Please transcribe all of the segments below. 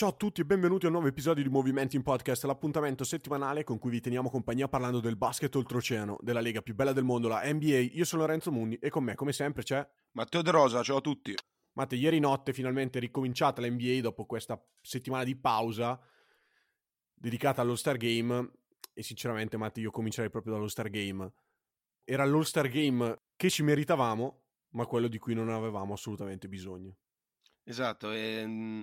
Ciao a tutti e benvenuti a un nuovo episodio di Movimenti in Podcast, l'appuntamento settimanale con cui vi teniamo compagnia parlando del basket oltreoceano, della lega più bella del mondo, la NBA. Io sono Lorenzo Mundi e con me, come sempre, c'è Matteo De Rosa, ciao a tutti. Matte. Ieri notte finalmente è ricominciata la NBA dopo questa settimana di pausa dedicata all'All Star Game e sinceramente, Matte, io comincerei proprio dall'All Star Game. Era l'All Star Game che ci meritavamo, ma quello di cui non avevamo assolutamente bisogno. Esatto, e, mh,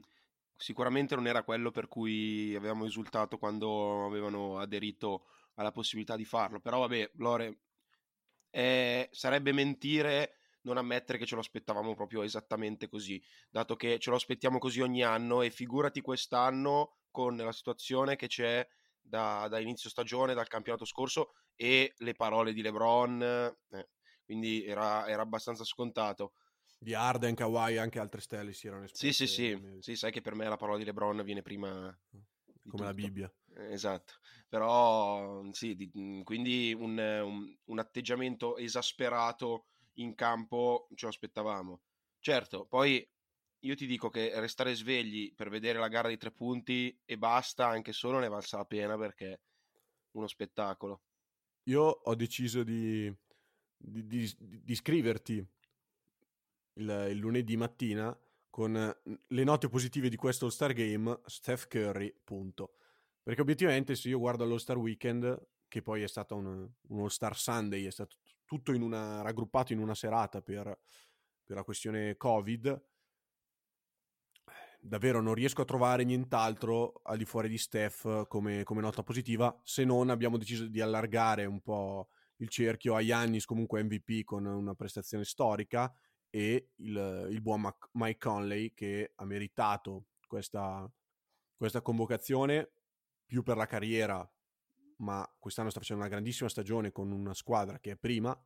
sicuramente non era quello per cui avevamo esultato quando avevano aderito alla possibilità di farlo, però vabbè, Lore, eh, sarebbe mentire non ammettere che ce lo aspettavamo proprio esattamente così, dato che ce lo aspettiamo così ogni anno e figurati quest'anno con la situazione che c'è da, da inizio stagione, dal campionato scorso e le parole di LeBron, eh, quindi era, era abbastanza scontato. Di Arden, Kawhi anche altre stelle si erano Sì, espresse sì, sì, come- sì, sai che per me la parola di LeBron viene prima di come la. Bibbia. Eh, Esatto, però sì, di- mh, quindi un, un- un atteggiamento esasperato in campo ce lo aspettavamo. Certo, poi io ti dico che restare svegli per vedere la gara dei tre punti e basta, anche solo ne valsa la pena perché è uno spettacolo. Io ho deciso di, di- di- di scriverti il, il lunedì mattina con eh, le note positive di questo All-Star Game, Steph Curry, punto. Perché obiettivamente se io guardo l'All-Star Weekend, che poi è stato un, un All-Star Sunday, è stato tutto in una, raggruppato in una serata per, per la questione Covid, davvero non riesco a trovare nient'altro al di fuori di Steph come, come nota positiva, se non abbiamo deciso di allargare un po' il cerchio a Yannis comunque MVP con una prestazione storica e il, il buon Mac- Mike Conley che ha meritato questa, questa convocazione più per la carriera, ma quest'anno sta facendo una grandissima stagione con una squadra che è prima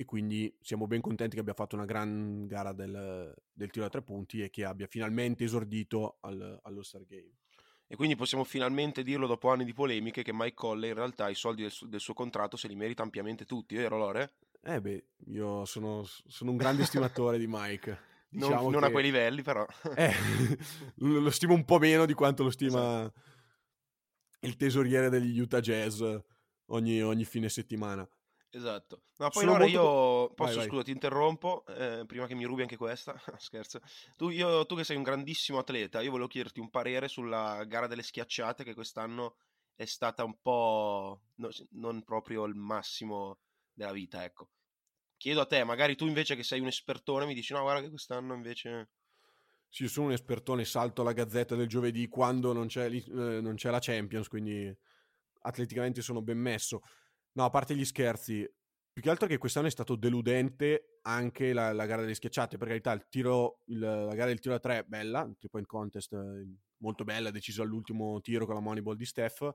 e quindi siamo ben contenti che abbia fatto una gran gara del, del tiro a tre punti e che abbia finalmente esordito al, allo Star Game. E quindi possiamo finalmente dirlo dopo anni di polemiche che Mike Conley in realtà i soldi del, del suo contratto se li merita ampiamente tutti, vero Lore? Eh beh, io sono, sono un grande estimatore di Mike. Non, Diciamo non a che- quei livelli però. Eh, lo stimo un po' meno di quanto lo stima il tesoriere degli Utah Jazz ogni, ogni fine settimana. Esatto. No, poi allora molto io Vai, posso, vai. scusa, ti interrompo, eh, prima che mi rubi anche questa, scherzo. Tu, io- tu che sei un grandissimo atleta, io volevo chiederti un parere sulla gara delle schiacciate che quest'anno è stata un po' no- non proprio il massimo della vita, ecco. Chiedo a te, magari tu invece che sei un espertone mi dici no, guarda che quest'anno invece... Sì, io sono un espertone, salto la gazzetta del giovedì quando non c'è, eh, non c'è la Champions, quindi atleticamente sono ben messo. No, a parte gli scherzi, più che altro che quest'anno è stato deludente anche la, la gara delle schiacciate, per carità, il tiro, il- la gara del tiro a tre è bella, il three point contest eh, molto bella, deciso all'ultimo tiro con la Moneyball di Steph.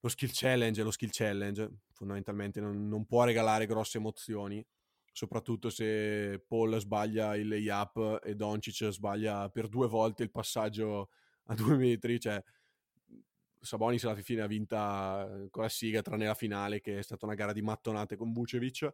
Lo skill challenge è lo skill challenge, fondamentalmente non, non può regalare grosse emozioni, soprattutto se Paul sbaglia il layup e Doncic sbaglia per due volte il passaggio a due metri, cioè Sabonis alla fine ha vinta con la siga tranne la finale che è stata una gara di mattonate con Vucevic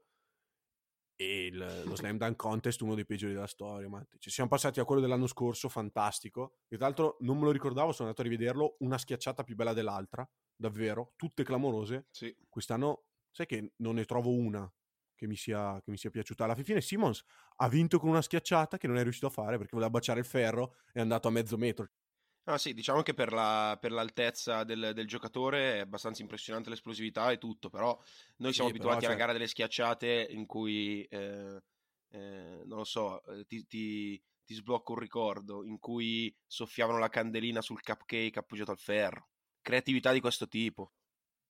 e il- lo slam dunk contest uno dei peggiori della storia Matti. ci siamo passati a quello dell'anno scorso fantastico e tra l'altro non me lo ricordavo sono andato a rivederlo una schiacciata più bella dell'altra davvero tutte clamorose Sì. quest'anno sai che non ne trovo una che mi sia, che mi sia piaciuta alla fine Simmons ha vinto con una schiacciata che non è riuscito a fare perché voleva baciare il ferro e è andato a mezzo metro Ah sì, diciamo che per, la- per l'altezza del, del giocatore è abbastanza impressionante l'esplosività e tutto, però noi siamo Sì, abituati però, alla cioè- gara delle schiacciate in cui, eh, eh, non lo so, eh, ti, ti- ti sblocco un ricordo, in cui soffiavano la candelina sul cupcake appoggiato al ferro. Creatività di questo tipo.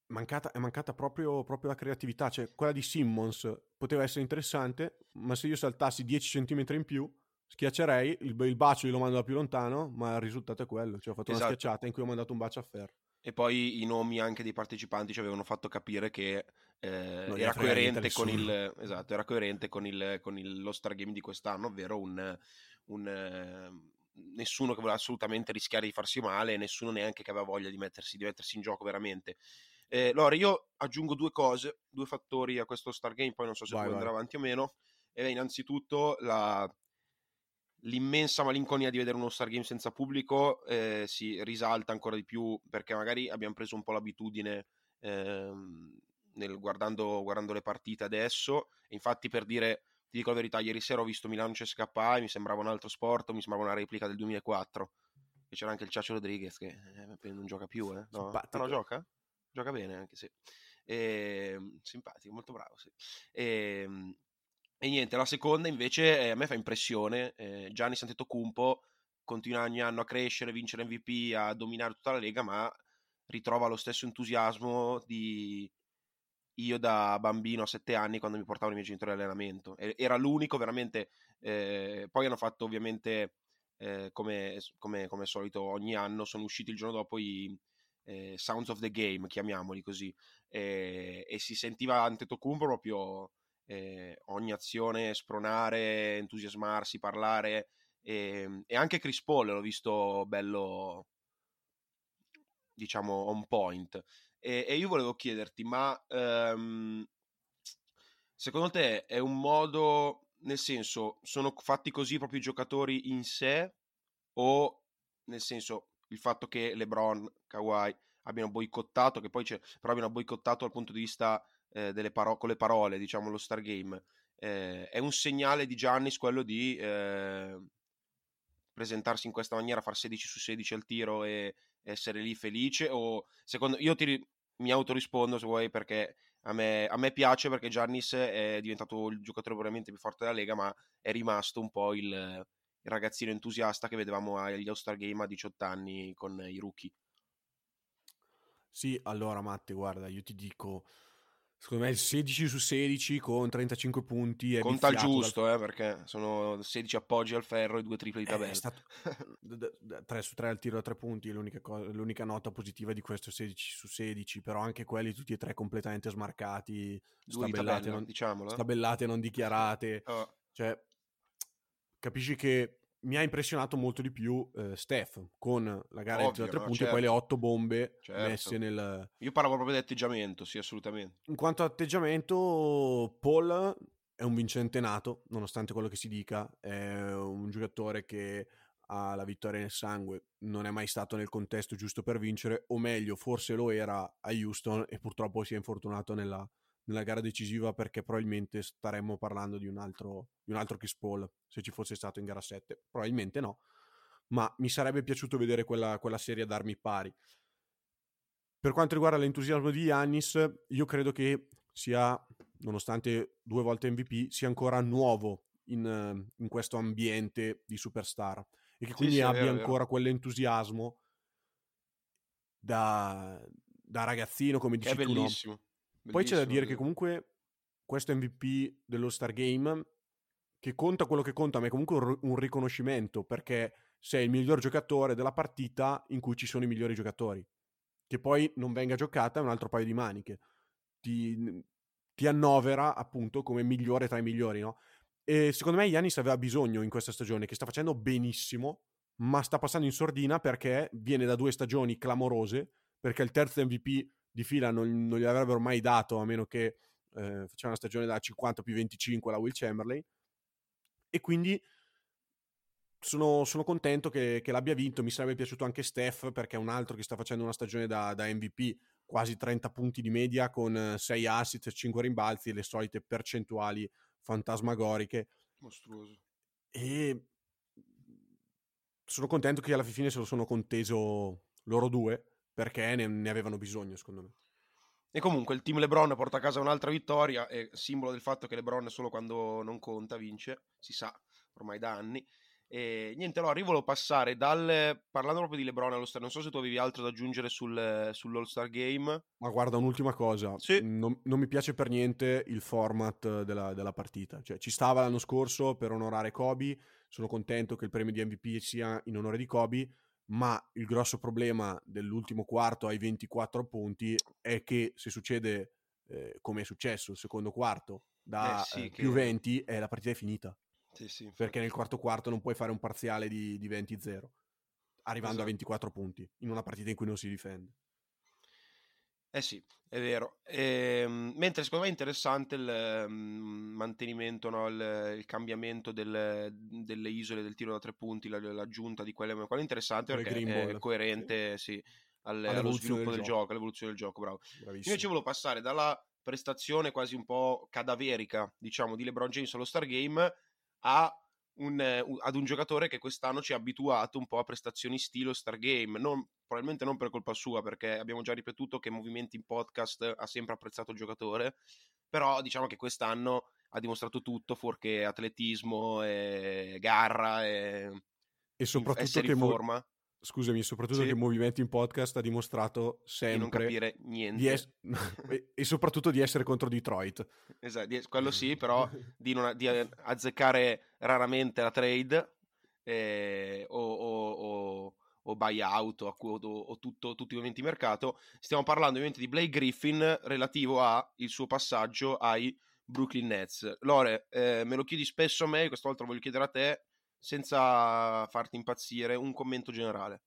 Mancata, è mancata proprio, proprio, la creatività, cioè quella di Simmons poteva essere interessante, ma se io saltassi 10 cm in più, schiaccerei, il, il bacio glielo mando da più lontano, ma il risultato è quello, cioè ho fatto esatto. una schiacciata in cui ho mandato un bacio a ferro. E poi i nomi anche dei partecipanti ci avevano fatto capire che eh, era, coerente con il, esatto, era coerente con, il, con il, lo Star Game di quest'anno, ovvero un, un nessuno che voleva assolutamente rischiare di farsi male, nessuno neanche che aveva voglia di mettersi, di mettersi in gioco veramente. Eh, Lore, io aggiungo due cose, due fattori a questo Stargame, poi non so se vai, puoi vai. andare avanti o meno. E innanzitutto la, l'immensa malinconia di vedere uno Stargame senza pubblico eh, si risalta ancora di più perché magari abbiamo preso un po' l'abitudine eh, nel, guardando, guardando, le partite adesso. Infatti, per dire, ti dico la verità, ieri sera ho visto Milano CSKA e mi sembrava un altro sport, mi sembrava una replica del 2004. E c'era anche il Ciaccio Rodriguez che eh, non gioca più, eh? No, no gioca? gioca bene anche se e, ehm, simpatico, molto bravo. Sì. E, ehm, e, niente, la seconda invece eh, a me fa impressione. Eh, Gianni Santetocumpo continua ogni anno a crescere, a vincere MVP, a dominare tutta la lega, ma ritrova lo stesso entusiasmo di io da bambino a sette anni quando mi portavano i miei genitori all'allenamento. Era l'unico veramente. Eh, poi hanno fatto ovviamente. Eh, come, come, come solito ogni anno sono usciti il giorno dopo i, eh, Sounds of the Game, chiamiamoli così, e si sentiva Antetokounmpo proprio eh, ogni azione spronare, entusiasmarsi, parlare, e, e, anche Chris Paul l'ho visto bello, diciamo, on point. E, e io volevo chiederti, ma um, secondo te è un modo, nel senso, sono fatti così proprio i giocatori in sé o nel senso il fatto che LeBron, Kawhi abbiano boicottato, che poi c'è, però abbiano boicottato dal punto di vista eh, delle paro- con le parole, diciamo, lo Stargame, eh, è un segnale di Giannis quello di eh, presentarsi in questa maniera, far 16 su 16 al tiro e essere lì felice? O secondo io ti, mi autorispondo se vuoi perché a me, a me, piace perché Giannis è diventato il giocatore veramente più forte della Lega, ma è rimasto un po' il, il ragazzino entusiasta che vedevamo agli All-Star Game a 18 anni con i rookie. Sì, allora Matte, guarda, io ti dico, secondo me il 16 su 16 con 35 punti Conta il giusto, dal... eh, perché sono 16 appoggi al ferro e due tripli di tabella. È stato 3 su 3 al tiro a 3 punti, l'unica, cosa, l'unica nota positiva di questo è 16 su 16, però anche quelli tutti e tre completamente smarcati, due stabellate, tabella, non, diciamolo. stabellate non dichiarate. Oh. Cioè, capisci che mi ha impressionato molto di più eh, Steph con la gara Ovvio, di tre no? punti certo. e poi le otto bombe certo. messe nel... Io parlavo proprio di atteggiamento, sì, assolutamente. In quanto a atteggiamento, Paul è un vincente nato, nonostante quello che si dica, è un giocatore che ha la vittoria nel sangue, non è mai stato nel contesto giusto per vincere, o meglio, forse lo era a Houston e purtroppo si è infortunato nella, nella gara decisiva perché probabilmente staremmo parlando di un altro, di un altro Chris Paul se ci fosse stato in gara 7. Probabilmente no, ma mi sarebbe piaciuto vedere quella, quella serie ad armi pari. Per quanto riguarda l'entusiasmo di Yannis, io credo che sia, nonostante due volte MVP, sia ancora nuovo in, in questo ambiente di superstar e che quindi sì, abbia vero, ancora vero. quell'entusiasmo da, da ragazzino, come dici è tu, bellissimo. No? Poi c'è da dire che comunque questo MVP dello Star Game, che conta quello che conta, ma è comunque un riconoscimento perché sei il miglior giocatore della partita in cui ci sono i migliori giocatori. Che poi non venga giocata è un altro paio di maniche. Ti, ti annovera appunto come migliore tra i migliori, no? E secondo me Yanis aveva bisogno in questa stagione, che sta facendo benissimo, ma sta passando in sordina perché viene da due stagioni clamorose, perché il terzo MVP di fila non, non gli avrebbero mai dato, a meno che eh, faceva una stagione da 50 più 25 la Will Chamberlain. E quindi sono, sono contento che, che, l'abbia vinto. Mi sarebbe piaciuto anche Steph, perché è un altro che sta facendo una stagione da, da MVP, quasi 30 punti di media, con 6 assist, 5 rimbalzi e le solite percentuali fantasmagoriche. Mostruoso. E sono contento che alla fine se lo sono conteso loro due perché ne, ne avevano bisogno, secondo me. E comunque il team LeBron porta a casa un'altra vittoria, è simbolo del fatto che LeBron solo quando non conta vince, si sa ormai da anni. E niente, allora io volevo passare dal parlando proprio di LeBron allo Star. Non so se tu avevi altro da aggiungere sul, sull'All-Star Game. Ma guarda, un'ultima cosa. Sì. Non, non mi piace per niente il format della, della partita. Cioè, ci stava l'anno scorso per onorare Kobe. Sono contento che il premio di MVP sia in onore di Kobe. Ma il grosso problema dell'ultimo quarto ai 24 punti è che se succede eh, come è successo il secondo quarto da Eh sì, eh, che- più 20, eh, la partita è finita. Sì, sì. Perché nel quarto quarto non puoi fare un parziale di, di 20-0, arrivando a Esatto. 24 punti in una partita in cui non si difende. Eh sì, è vero. Ehm, mentre secondo me è interessante il ehm, mantenimento, no, il, il cambiamento del- delle isole del tiro da tre punti, la- l'aggiunta di quelle, quello è interessante perché è coerente sì, al- allo sviluppo del del gioco. all'evoluzione del gioco, bravo. Io Bravissimo. invece volevo passare dalla prestazione quasi un po' cadaverica, diciamo, di LeBron James allo Star Game a un, ad un giocatore che quest'anno ci ha abituato un po' a prestazioni stilo Star Game, non- probabilmente non per colpa sua, perché abbiamo già ripetuto che Movimenti in podcast ha sempre apprezzato il giocatore, però diciamo che quest'anno ha dimostrato tutto, fuorché atletismo, e garra e E soprattutto che, in mo- forma scusami, soprattutto Sì. che Movimenti in Podcast ha dimostrato e non sempre capire niente. di es- e, soprattutto di essere contro Detroit. Esatto, di- quello sì, però di, non, di azzeccare raramente la trade eh, o, o, o, o buyout o, o- o tutto, tutti i movimenti di mercato. Stiamo parlando ovviamente di Blake Griffin relativo al suo passaggio ai Brooklyn Nets. Lore, eh, me lo chiedi spesso a me, questa volta lo voglio chiedere a te senza farti impazzire, un commento generale.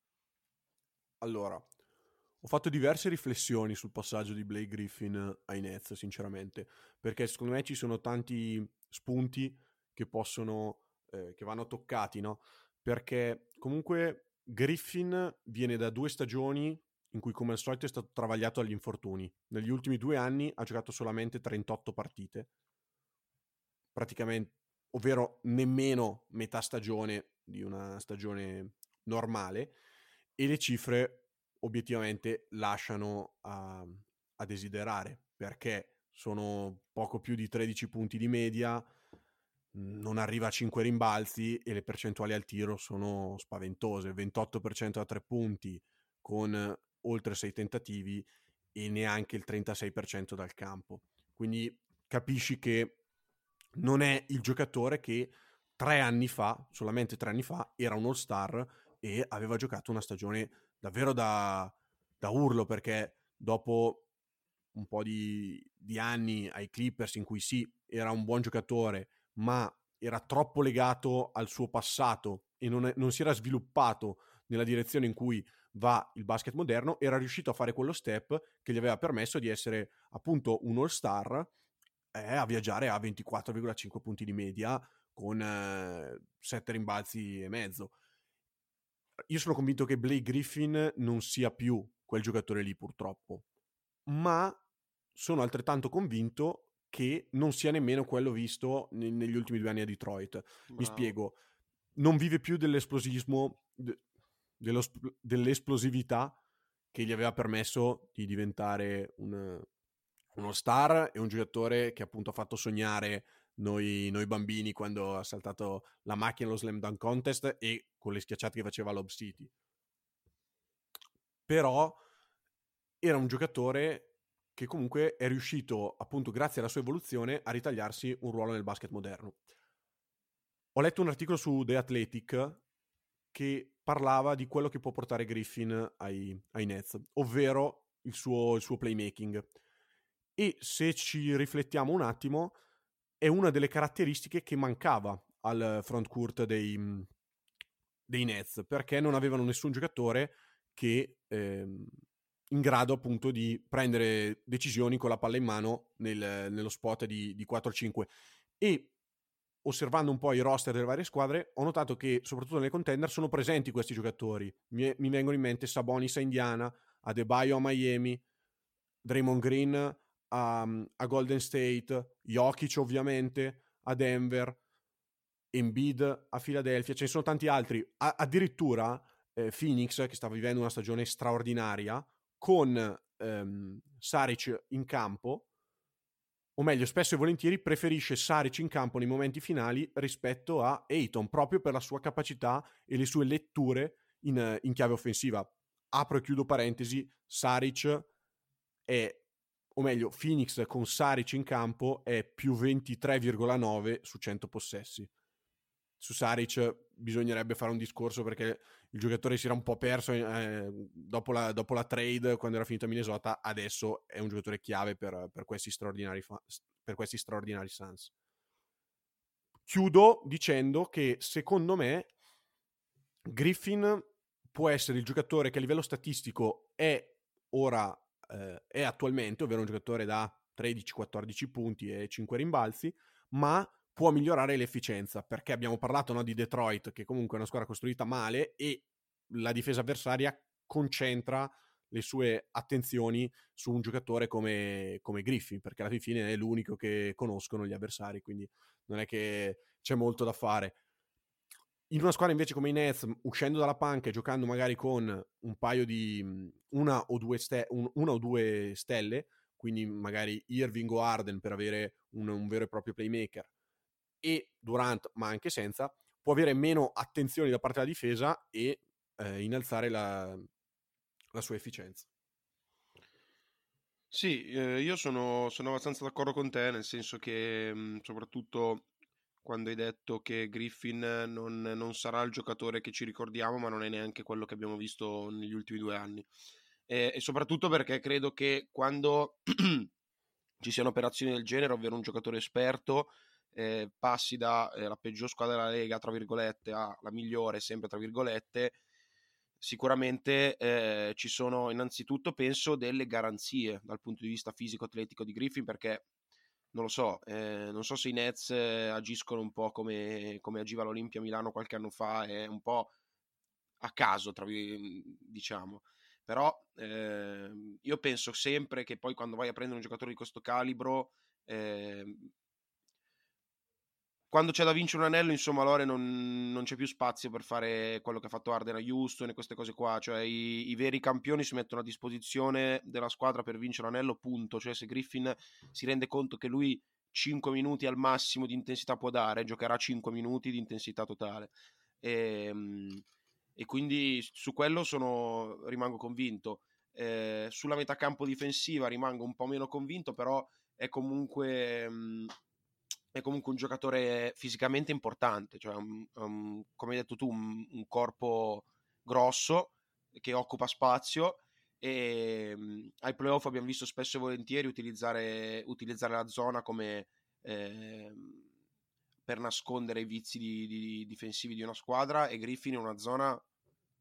Allora, ho fatto diverse riflessioni sul passaggio di Blake Griffin ai Nets, sinceramente, perché secondo me ci sono tanti spunti che possono, eh, che vanno toccati, no? Perché comunque Griffin viene da due stagioni in cui come al solito è stato travagliato agli infortuni. Negli ultimi due anni ha giocato solamente 38 partite, praticamente, ovvero nemmeno metà stagione di una stagione normale, e le cifre obiettivamente lasciano a, a desiderare, perché sono poco più di 13 punti di media, non arriva a 5 rimbalzi e le percentuali al tiro sono spaventose, 28% da 3 punti con oltre 6 tentativi e neanche il 36% dal campo. Quindi capisci che non è il giocatore che tre anni fa, solamente tre anni fa, era un all-star e aveva giocato una stagione davvero da, da urlo perché dopo un po' di, di anni ai Clippers in cui sì, era un buon giocatore, ma era troppo legato al suo passato e non, è- non si era sviluppato nella direzione in cui va il basket moderno, era riuscito a fare quello step che gli aveva permesso di essere appunto un all-star e a viaggiare a 24,5 punti di media con 7 rimbalzi e mezzo. Io sono convinto che Blake Griffin non sia più quel giocatore lì purtroppo, ma sono altrettanto convinto che non sia nemmeno quello visto ne- negli ultimi due anni a Detroit. Mi Bravo. spiego, non vive più dell'esplosismo, de- dello sp- dell'esplosività che gli aveva permesso di diventare un- uno star e un giocatore che appunto ha fatto sognare noi, noi bambini quando ha saltato la macchina allo Slam Dunk Contest e con le schiacciate che faceva all'Ob City. Però era un giocatore che comunque è riuscito, appunto grazie alla sua evoluzione, a ritagliarsi un ruolo nel basket moderno. Ho letto un articolo su The Athletic che parlava di quello che può portare Griffin ai, ai Nets, ovvero il suo, il suo playmaking. E se ci riflettiamo un attimo, è una delle caratteristiche che mancava al frontcourt dei, dei Nets, perché non avevano nessun giocatore che ehm, in grado appunto di prendere decisioni con la palla in mano nel- nello spot di, di 4-5 e osservando un po' i roster delle varie squadre ho notato che soprattutto nelle contender sono presenti questi giocatori. Mi, mi vengono in mente Sabonis a Indiana Adebayo a Miami Draymond Green a, a Golden State Jokic ovviamente a Denver Embiid a Philadelphia ce ne sono tanti altri. A- addirittura eh, Phoenix che sta vivendo una stagione straordinaria con ehm, Saric in campo o meglio, spesso e volentieri preferisce Saric in campo nei momenti finali rispetto a Ayton, proprio per la sua capacità e le sue letture in, in chiave offensiva. Apro e chiudo parentesi, Saric è, o meglio, Phoenix con Saric in campo è più 23,9 su 100 possessi. Su Saric bisognerebbe fare un discorso perché il giocatore si era un po' perso eh, dopo, la, dopo, la, trade quando era finito a Minnesota, adesso è un giocatore chiave per, per, questi, straordinari fa- per questi straordinari Suns. Chiudo dicendo che secondo me Griffin può essere il giocatore che a livello statistico è ora, eh, è attualmente, ovvero un giocatore da 13-14 punti e 5 rimbalzi, ma può migliorare l'efficienza, perché abbiamo parlato no, di Detroit, che comunque è una squadra costruita male e la difesa avversaria concentra le sue attenzioni su un giocatore come, come Griffin, perché alla fine è l'unico che conoscono gli avversari, quindi non è che c'è molto da fare. In una squadra invece come i Nets, uscendo dalla panca e giocando magari con un paio di una o due, ste- un, una o due stelle, quindi magari Irving o Arden per avere un, un vero e proprio playmaker, e Durant, ma anche senza, può avere meno attenzioni da parte della difesa e eh, innalzare la, la, sua efficienza. Sì, eh, io sono, sono, abbastanza d'accordo con te, nel senso che mh, mm, soprattutto quando hai detto che Griffin non, non, sarà il giocatore che ci ricordiamo, ma non è neanche quello che abbiamo visto negli ultimi due anni. E, e soprattutto perché credo che quando ci siano operazioni del genere, ovvero un giocatore esperto, eh, passi da eh, peggior squadra della Lega, tra virgolette, a la migliore, sempre tra virgolette, sicuramente eh, ci sono innanzitutto, penso, delle garanzie dal punto di vista fisico-atletico di Griffin, perché non lo so, eh, non so se i Nets eh, agiscono un po' come, come agiva l'Olimpia Milano qualche anno fa, è un po' a caso, tra, diciamo. Però eh, io penso sempre che poi quando vai a prendere un giocatore di questo calibro, eh, quando c'è da vincere un anello, insomma, Lore non, non, c'è più spazio per fare quello che ha fatto Arden a Houston e queste cose qua. Cioè, i, i, veri campioni si mettono a disposizione della squadra per vincere l'anello, punto. Cioè, se Griffin si rende conto che lui 5 minuti al massimo di intensità può dare, giocherà 5 minuti di intensità totale. E, ehm, e quindi su quello sono, rimango convinto. Eh, sulla metacampo difensiva rimango un po' meno convinto, però è comunque. Mh, è comunque un giocatore fisicamente importante, cioè un, un, come hai detto tu, un, un, corpo grosso che occupa spazio e um, ai playoff abbiamo visto spesso e volentieri utilizzare, utilizzare la zona come eh, per nascondere i vizi di, di, difensivi di una squadra e Griffin in una zona,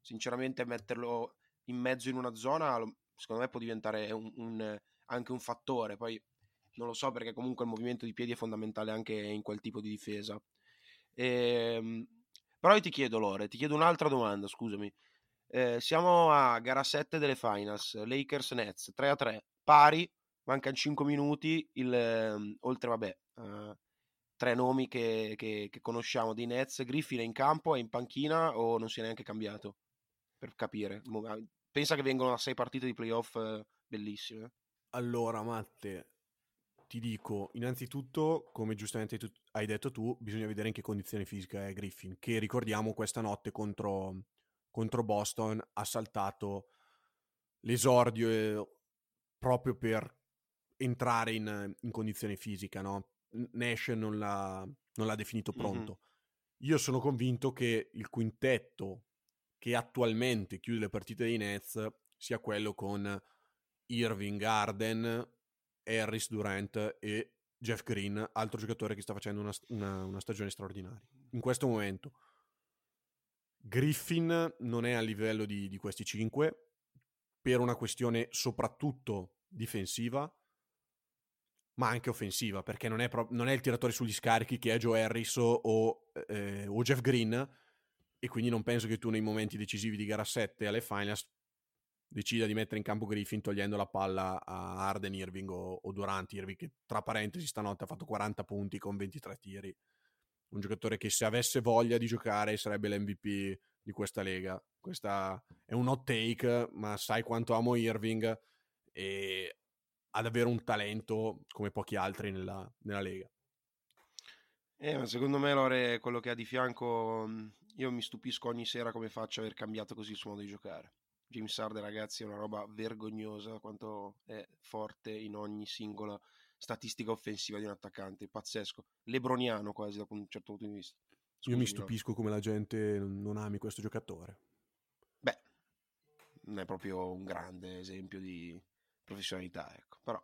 sinceramente metterlo in mezzo in una zona secondo me può diventare anche un fattore, poi non lo so perché comunque il movimento di piedi è fondamentale anche in quel tipo di difesa. Ehm, però io ti chiedo, Lore, ti chiedo un'altra domanda, scusami. Eh, siamo a gara 7 delle finals, Lakers Nets 3 a 3, pari, mancano 5 minuti, il, eh, oltre vabbè, eh, tre nomi che, che, che, conosciamo di Nets, Griffin è in campo, è in panchina o non si è neanche cambiato? Per capire. Pensa che vengono a 6 partite di playoff eh, bellissime. Allora, Matte, ti dico, innanzitutto, come giustamente tu, hai detto tu, bisogna vedere in che condizione fisica è Griffin, che ricordiamo questa notte contro, contro Boston ha saltato l'esordio eh, proprio per entrare in, in condizione fisica, no? Nash non l'ha, non l'ha definito pronto. Mm-hmm. Io sono convinto che il quintetto che attualmente chiude le partite dei Nets sia quello con Irving Garden, Harris Durant e Jeff Green, altro giocatore che sta facendo una, una, una stagione straordinaria. In questo momento Griffin non è a livello di, di questi cinque per una questione soprattutto difensiva, ma anche offensiva, perché non è, pro- non è il tiratore sugli scarichi che è Joe Harris o, eh, o, Jeff Green, e quindi non penso che tu nei momenti decisivi di gara 7 alle finals decida di mettere in campo Griffin togliendo la palla a Arden Irving o, o Durant Irving che tra parentesi stanotte ha fatto 40 punti con 23 tiri un giocatore che se avesse voglia di giocare sarebbe l'MVP di questa lega questa è un hot take ma sai quanto amo Irving e ad avere un talento come pochi altri nella, nella Lega. Eh, ma secondo me Lore, quello che ha di fianco, io mi stupisco ogni sera come faccia aver cambiato così il suo modo di giocare. James Harden, ragazzi, è una roba vergognosa quanto è forte in ogni singola statistica offensiva di un attaccante, pazzesco, lebroniano quasi da un certo punto di vista. Io mi Scusami, stupisco come la gente non ami questo giocatore. Beh, non è proprio un grande esempio di professionalità, ecco, però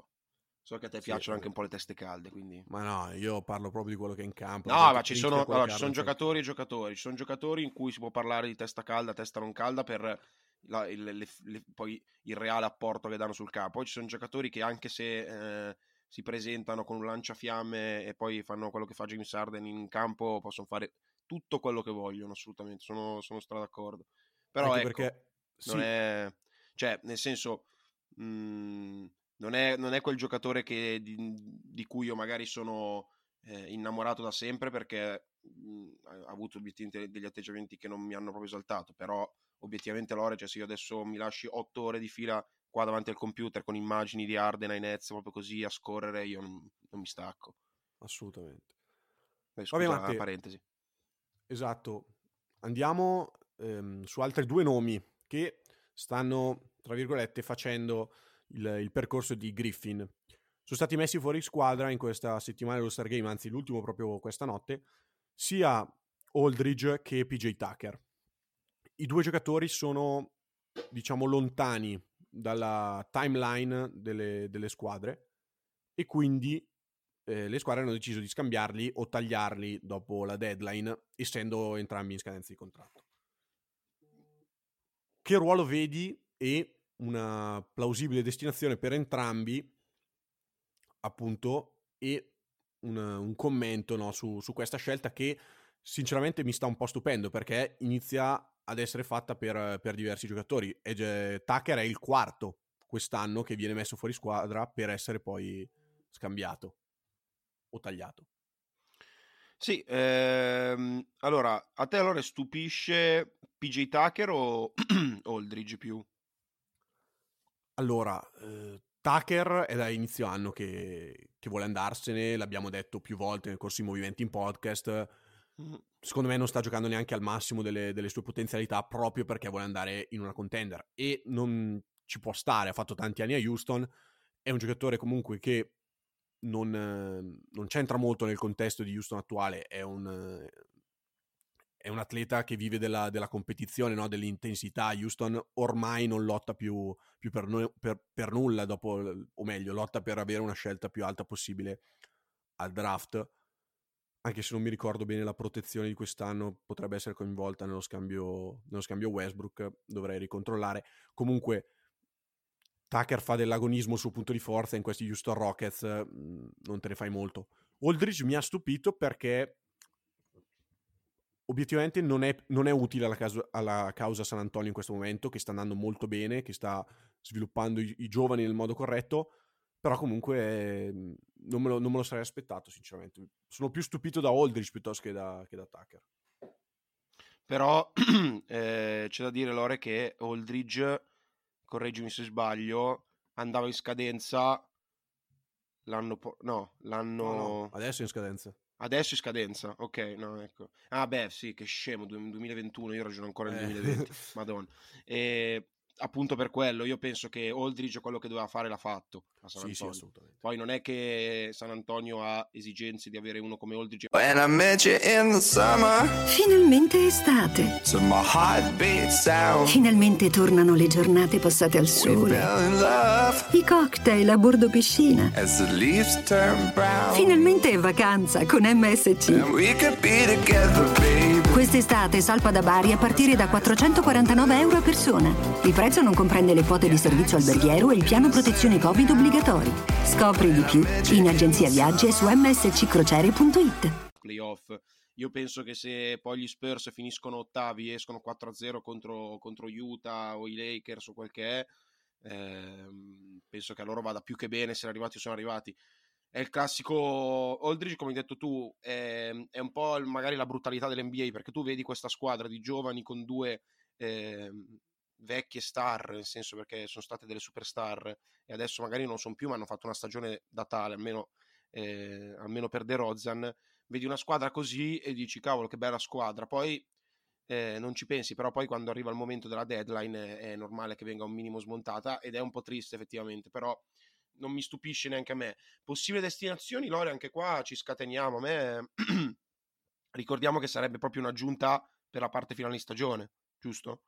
so che a te Sì, piacciono anche eh. un po' le teste calde, quindi... Ma no, io parlo proprio di quello che è in campo. No, ma ci sono, allora, ci sono giocatori e giocatori. Ci sono giocatori in cui si può parlare di testa calda, testa non calda per la- il, le- le- poi il reale apporto che danno sul campo. Poi ci sono giocatori che anche se eh, si presentano con un lanciafiamme e poi fanno quello che fa James Harden in campo, possono fare tutto quello che vogliono, assolutamente. Sono, sono stra d'accordo. Però Anche ecco, perché non sì, è... Cioè, nel senso... mh, non, è, non è quel giocatore che, di, di cui io magari sono eh, innamorato da sempre perché mh, ha avuto degli atteggiamenti che non mi hanno proprio esaltato, però obiettivamente Lore, cioè se io adesso mi lasci otto ore di fila qua davanti al computer con immagini di Arden ai Nets proprio così a scorrere, io non, non mi stacco. assolutamente. Eh, Vabbè, scusa, Matte, parentesi. Esatto. Andiamo ehm, su altri due nomi che stanno, tra virgolette, facendo il, il percorso di Griffin. Sono stati messi fuori squadra in questa settimana dello Star Game, anzi l'ultimo proprio questa notte, sia Aldridge che PJ Tucker. I due giocatori sono, diciamo, lontani dalla timeline delle, delle squadre e quindi eh, le squadre hanno deciso di scambiarli o tagliarli dopo la deadline, essendo entrambi in scadenza di contratto. Che ruolo vedi e una plausibile destinazione per entrambi, appunto, e un, un commento no, su, su questa scelta che sinceramente mi sta un po' stupendo perché inizia ad essere fatta per, per diversi giocatori. E eh, Tucker è il quarto quest'anno che viene messo fuori squadra per essere poi scambiato o tagliato. Sì, ehm, allora, a te allora stupisce PJ Tucker o Aldridge più? Allora, eh, Tucker è da inizio anno che, che vuole andarsene, l'abbiamo detto più volte nel corso di movimenti in podcast. Mm, Secondo me non sta giocando neanche al massimo delle, delle sue potenzialità proprio perché vuole andare in una contender e non ci può stare, ha fatto tanti anni a Houston, è un giocatore comunque che non, non c'entra molto nel contesto di Houston attuale, è un, è un atleta che vive della, della competizione, no? dell'intensità. Houston ormai non lotta più, più per, nu- per- per nulla, dopo, o meglio, lotta per avere una scelta più alta possibile al draft. Anche se non mi ricordo bene la protezione di quest'anno, potrebbe essere coinvolta nello scambio, nello scambio Westbrook, dovrei ricontrollare. Comunque, Tucker fa dell'agonismo il suo punto di forza in questi Houston Rockets, mh, non te ne fai molto. Aldridge mi ha stupito perché obiettivamente non è, non è utile alla, caso- alla causa San Antonio in questo momento, che sta andando molto bene, che sta sviluppando i, i giovani nel modo corretto, però comunque eh, non, me lo, non me lo sarei aspettato, sinceramente. Sono più stupito da Aldridge piuttosto che da, che da Tucker. Però eh, c'è da dire, Lore, che Aldridge, correggimi se sbaglio, andava in scadenza l'anno... Po- no, l'anno... No, no, adesso è in scadenza. Adesso è scadenza, ok, no, ecco. Ah, beh, sì, che scemo, du- 2021, io ragiono ancora nel Eh. 2020, madonna. E appunto per quello, io penso che Aldridge quello che doveva fare l'ha fatto a San sì, sì, Antonio. assolutamente. Poi non è che San Antonio ha esigenze di avere uno come Aldridge. When I met you in the summer, Finalmente estate. heartbeat sound, Finalmente tornano le giornate passate al sole. fell in love I cocktail a bordo piscina. as the leaves turn brown. Finalmente è vacanza con MSC. And we could be together, baby. Quest'estate salpa da Bari a partire da 449 euro a persona. Il prezzo non comprende le quote di servizio alberghiero e il piano protezione Covid obbligatori. Scopri di più in agenzia viaggi e su msccrociere.it. playoff. Io penso che se poi gli Spurs finiscono ottavi, escono 4-0 contro, contro Utah o i Lakers o quel che è, ehm, penso che a loro vada più che bene essere arrivati o sono arrivati. È il classico Aldridge, come hai detto tu, è, è un po' magari la brutalità dell'NBA, perché tu vedi questa squadra di giovani con due, ehm, vecchie star, nel senso perché sono state delle superstar e adesso magari non sono più, ma hanno fatto una stagione da tale, almeno, eh, almeno per De Rozan, vedi una squadra così e dici cavolo che bella squadra, poi eh, non ci pensi, però poi quando arriva il momento della deadline è, è normale che venga un minimo smontata ed è un po' triste effettivamente, però non mi stupisce neanche a me. Possibili destinazioni, Lore, anche qua ci scateniamo. A me ricordiamo che sarebbe proprio un'aggiunta per la parte finale di stagione, giusto?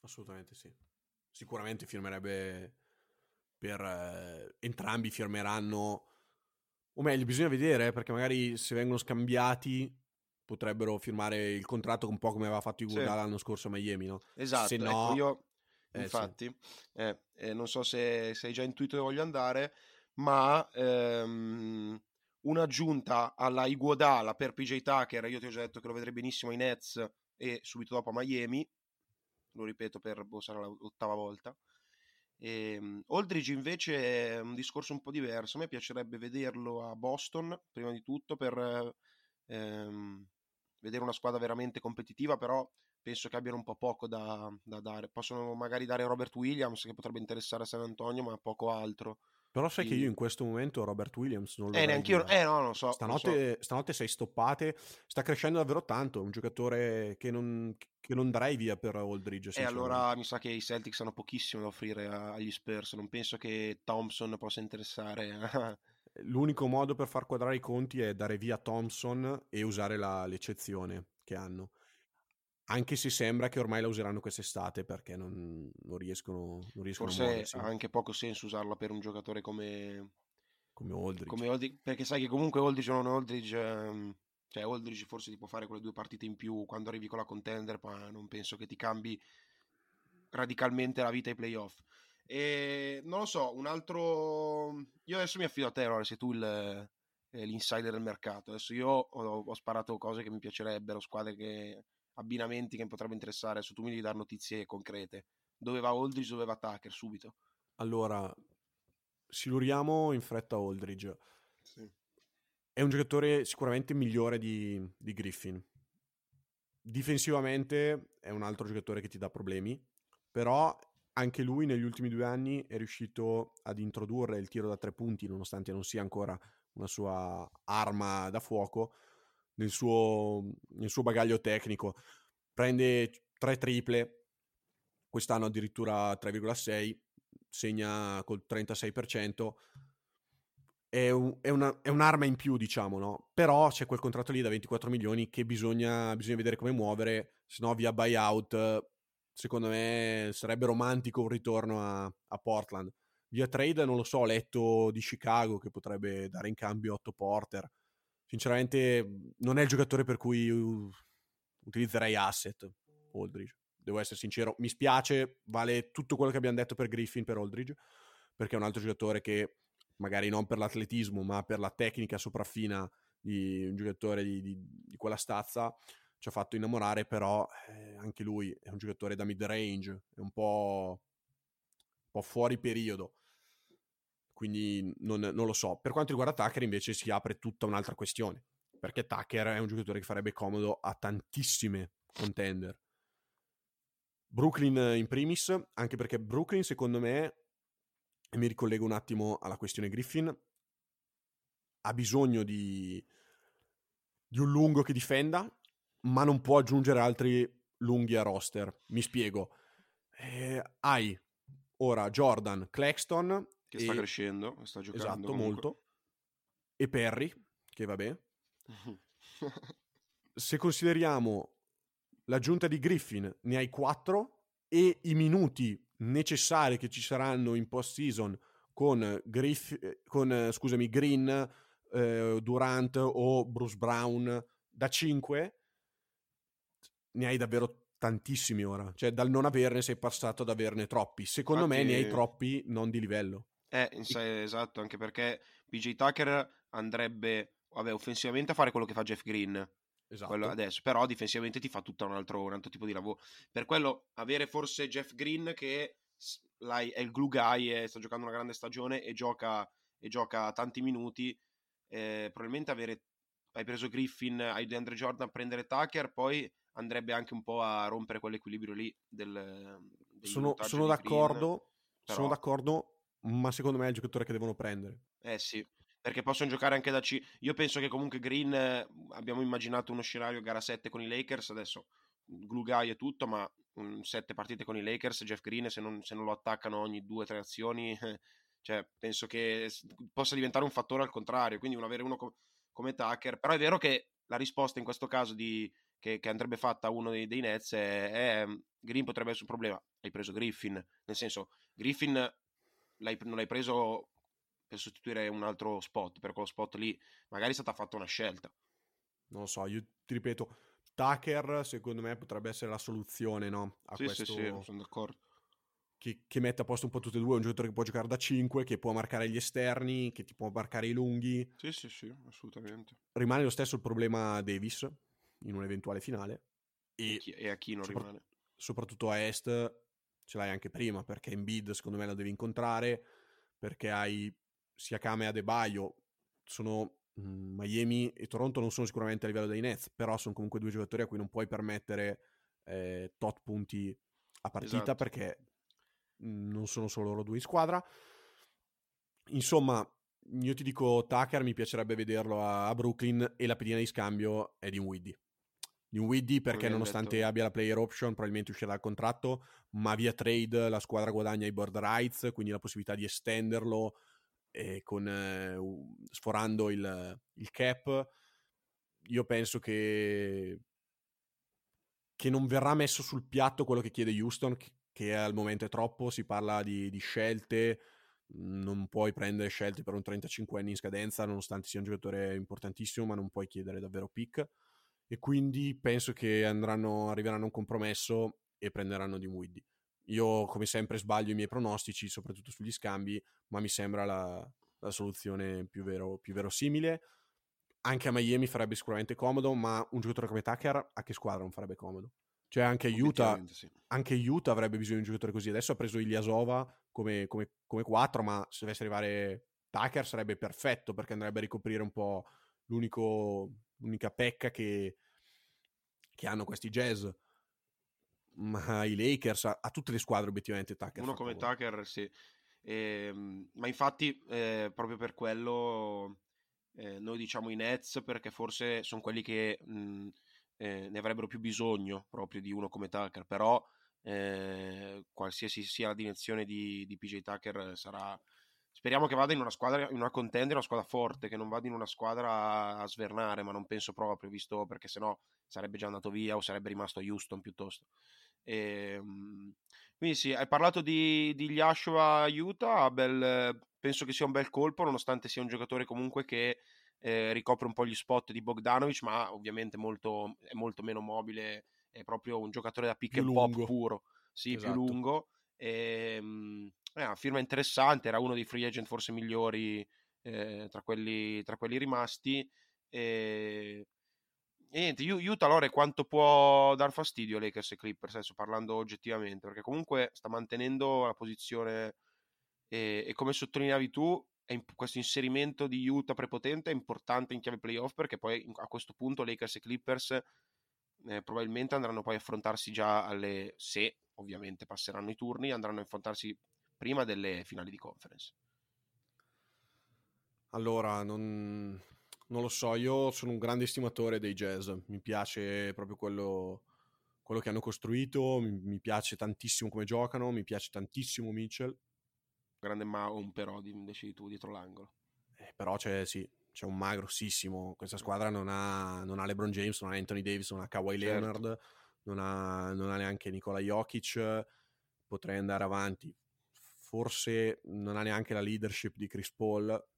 Assolutamente sì. Sicuramente firmerebbe per eh, entrambi firmeranno o meglio, bisogna vedere eh, perché magari se vengono scambiati potrebbero firmare il contratto un po' come aveva fatto Iguodala sì. l'anno scorso a Miami, no? Esatto, se ecco, no... io eh, infatti, sì. eh, eh, non so se, se, hai già intuito dove voglio andare, ma ehm, un'aggiunta alla Iguodala per PJ Tucker, io ti ho già detto che lo vedrei benissimo ai Nets e subito dopo a Miami, lo ripeto per boh, sarà l'ottava volta. E, um, Aldridge invece è un discorso un po' diverso, a me piacerebbe vederlo a Boston, prima di tutto, per ehm, vedere una squadra veramente competitiva, però penso che abbiano un po' poco da, da, dare. Possono magari dare Robert Williams, che potrebbe interessare a San Antonio, ma poco altro. Però sai Quindi... che io in questo momento Robert Williams non lo Eh, neanche io. Eh, no, non so. Stanotte, non so. stanotte sei stoppate. Sta crescendo davvero tanto. È un giocatore che non, che non darei via per Aldridge. E allora mi sa che i Celtics hanno pochissimo da offrire agli Spurs. Non penso che Thompson possa interessare. L'unico modo per far quadrare i conti è dare via Thompson e usare la, l'eccezione che hanno anche se sembra che ormai la useranno quest'estate perché non, non riescono, non riescono Forse ha anche poco senso usarla per un giocatore come come Aldridge. come Aldridge perché sai che comunque Aldridge non Aldridge ehm, cioè Aldridge forse ti può fare quelle due partite in più quando arrivi con la contender ma non penso che ti cambi radicalmente la vita ai playoff. E non lo so un altro io adesso mi affido a te allora sei tu il, eh, l'insider del mercato. Adesso io ho, ho sparato cose che mi piacerebbero squadre che abbinamenti che mi potrebbero interessare. Adesso tu mi devi dare notizie concrete. Dove va Aldridge, dove va Tucker, subito. Allora, siluriamo in fretta Aldridge. Sì. È un giocatore sicuramente migliore di, di Griffin. Difensivamente è un altro giocatore che ti dà problemi, però anche lui negli ultimi due anni è riuscito ad introdurre il tiro da tre punti, nonostante non sia ancora una sua arma da fuoco, nel suo, nel suo bagaglio tecnico. Prende tre triple, quest'anno addirittura 3,6, segna col 36%. È, un, è, una, è, un'arma in più, diciamo, no? Però c'è quel contratto lì da 24 milioni che bisogna, bisogna vedere come muovere, se no via buyout, secondo me sarebbe romantico un ritorno a, a Portland. Via trade non lo so, ho letto di Chicago che potrebbe dare in cambio 8 Porter sinceramente non è il giocatore per cui utilizzerei asset Aldridge. Devo essere sincero, mi spiace, vale tutto quello che abbiamo detto per Griffin, per Aldridge, perché è un altro giocatore che magari non per l'atletismo, ma per la tecnica sopraffina di un giocatore di, di, di quella stazza ci ha fatto innamorare, però eh, anche lui è un giocatore da mid range, è un po', un po fuori periodo quindi non, non, lo so. Per quanto riguarda Tucker invece si apre tutta un'altra questione, perché Tucker è un giocatore che farebbe comodo a tantissime contender. Brooklyn in primis, anche perché Brooklyn secondo me, e mi ricollego un attimo alla questione Griffin, ha bisogno di, di un lungo che difenda, ma non può aggiungere altri lunghi a roster. Mi spiego. Eh, hai ora Jordan, Claxton che sta crescendo, sta giocando. Esatto, comunque. molto. E Perry, che vabbè. Se consideriamo l'aggiunta di Griffin, ne hai 4 e i minuti necessari che ci saranno in post season con, Griff, con scusami, Green, eh, Durant o Bruce Brown da 5 ne hai davvero tantissimi ora. Cioè, dal non averne sei passato ad averne troppi. Secondo Infatti... me ne hai troppi non di livello. Eh, esatto, anche perché PJ Tucker andrebbe, vabbè, offensivamente a fare quello che fa Jeff Green. Esatto. adesso, però difensivamente ti fa tutto un altro, un altro tipo di lavoro. Per quello, avere forse Jeff Green che è il glue guy e sta giocando una grande stagione e gioca, e gioca tanti minuti, eh, probabilmente avere hai preso Griffin, hai DeAndre Jordan a prendere Tucker, poi andrebbe anche un po' a rompere quell'equilibrio lì del, degli sono, sono di Green, d'accordo, sono però- d'accordo, ma secondo me è il giocatore che devono prendere. Eh sì, perché possono giocare anche da C. Io penso che comunque Green eh, abbiamo immaginato uno scenario gara 7 con i Lakers, adesso glue guy e tutto, ma 7 partite con i Lakers, Jeff Green se non, se non lo attaccano ogni 2-3 azioni, cioè penso che possa diventare un fattore al contrario, quindi un avere uno co- come Tucker, però è vero che la risposta in questo caso di, che, che andrebbe fatta a uno dei, dei Nets è, è Green potrebbe essere un problema, hai preso Griffin, nel senso Griffin l'hai- non l'hai preso per sostituire un altro spot, per quello spot lì magari è stata fatta una scelta. Non lo so, io ti ripeto, Tucker secondo me potrebbe essere la soluzione no? a sì, questo sì, sì, sono d'accordo. che, che mette a posto un po' tutte e due, un giocatore che può giocare da 5, che può marcare gli esterni, che ti può marcare i lunghi. Sì, sì, sì, assolutamente. Rimane lo stesso il problema Davis in un'eventuale finale E, e e a chi non sopra- rimane? soprattutto a est ce l'hai anche prima perché Embiid secondo me lo devi incontrare perché hai sia Kame e Adebayo sono mm, Miami e Toronto non sono sicuramente a livello dei Nets però sono comunque due giocatori a cui non puoi permettere eh, tot punti a partita Esatto. perché mm, non sono solo loro due in squadra insomma io ti dico Tucker mi piacerebbe vederlo a, a Brooklyn e la pedina di scambio è di Widdy di un Widdy perché nonostante detto. abbia la player option probabilmente uscirà dal contratto ma via trade la squadra guadagna i board rights quindi la possibilità di estenderlo eh, con, eh, sforando il, il cap io penso che che non verrà messo sul piatto quello che chiede Houston che, che al momento è troppo si parla di, di scelte non puoi prendere scelte per un 35 anni in scadenza nonostante sia un giocatore importantissimo ma non puoi chiedere davvero pick e quindi penso che andranno, arriveranno a un compromesso e prenderanno di Widdy. Io come sempre sbaglio i miei pronostici, soprattutto sugli scambi, ma mi sembra la, la soluzione più, vero, più verosimile. Anche a Miami farebbe sicuramente comodo, ma un giocatore come Tucker a che squadra non farebbe comodo? Cioè anche Utah, sì. anche Utah avrebbe bisogno di un giocatore così. Adesso ha preso Iliasova come, come, come 4, ma se dovesse arrivare Tucker sarebbe perfetto perché andrebbe a ricoprire un po' l'unico, l'unica pecca che, che hanno questi jazz. Ma i Lakers, a, a tutte le squadre obiettivamente Tucker. Uno come comodo. Tucker, sì. Ehm, ma infatti, eh, proprio per quello, eh, noi diciamo i Nets perché forse sono quelli che mh, eh, ne avrebbero più bisogno proprio di uno come Tucker. Però, eh, qualsiasi sia la direzione di, di PJ Tucker, sarà. Speriamo che vada in una squadra, in una contender, una squadra forte, che non vada in una squadra a svernare, ma non penso proprio, visto perché sennò sarebbe già andato via o sarebbe rimasto a Houston piuttosto. Ehm, quindi sì, hai parlato di, di Yashua Utah, bel- penso che sia un bel colpo, nonostante sia un giocatore comunque che eh, ricopre un po' gli spot di Bogdanovic, ma ovviamente molto, è molto meno mobile, è proprio un giocatore da pick Più and pop lungo. puro, sì, Esatto. più lungo. Ehm, è una firma interessante, era uno dei free agent forse migliori eh, tra, quelli, tra quelli rimasti. E... E niente, Utah allora quanto può dar fastidio a Lakers e Clippers, adesso parlando oggettivamente, perché comunque sta mantenendo la posizione e, e come sottolineavi tu, in- questo inserimento di Utah prepotente è importante in chiave playoff perché poi a questo punto Lakers e Clippers eh, probabilmente andranno poi a affrontarsi già alle, se ovviamente passeranno i turni, andranno a affrontarsi prima delle finali di conference. Allora, non, non lo so, io sono un grande estimatore dei jazz, mi piace proprio quello, quello che hanno costruito, mi, mi piace tantissimo come giocano, mi piace tantissimo Mitchell, Grande Maun però, di- decidi tu, dietro l'angolo. eh, però c'è, sì, c'è un ma grossissimo, questa squadra non ha, non ha LeBron James, non ha Anthony Davis, non ha Kawhi Certo. Leonard, non ha, non ha neanche Nikola Jokic, potrei andare avanti, forse non ha neanche la leadership di Chris Paul,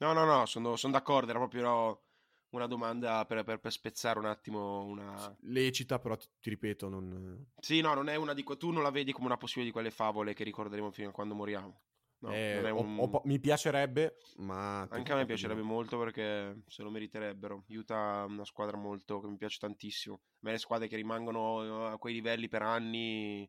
No, no, no, sono, sono d'accordo, era proprio una domanda per, per- per spezzare un attimo una... lecita, però ti, ti ripeto, non... Sì, no, non è una di que- tu non la vedi come una possibilità di quelle favole che ricorderemo fino a quando moriamo. No, Eh, un- ho po- mi piacerebbe, ma... Anche a me piacerebbe molto perché se lo meriterebbero. Utah è una squadra molto che mi piace tantissimo. A me le squadre che rimangono eh, a quei livelli per anni,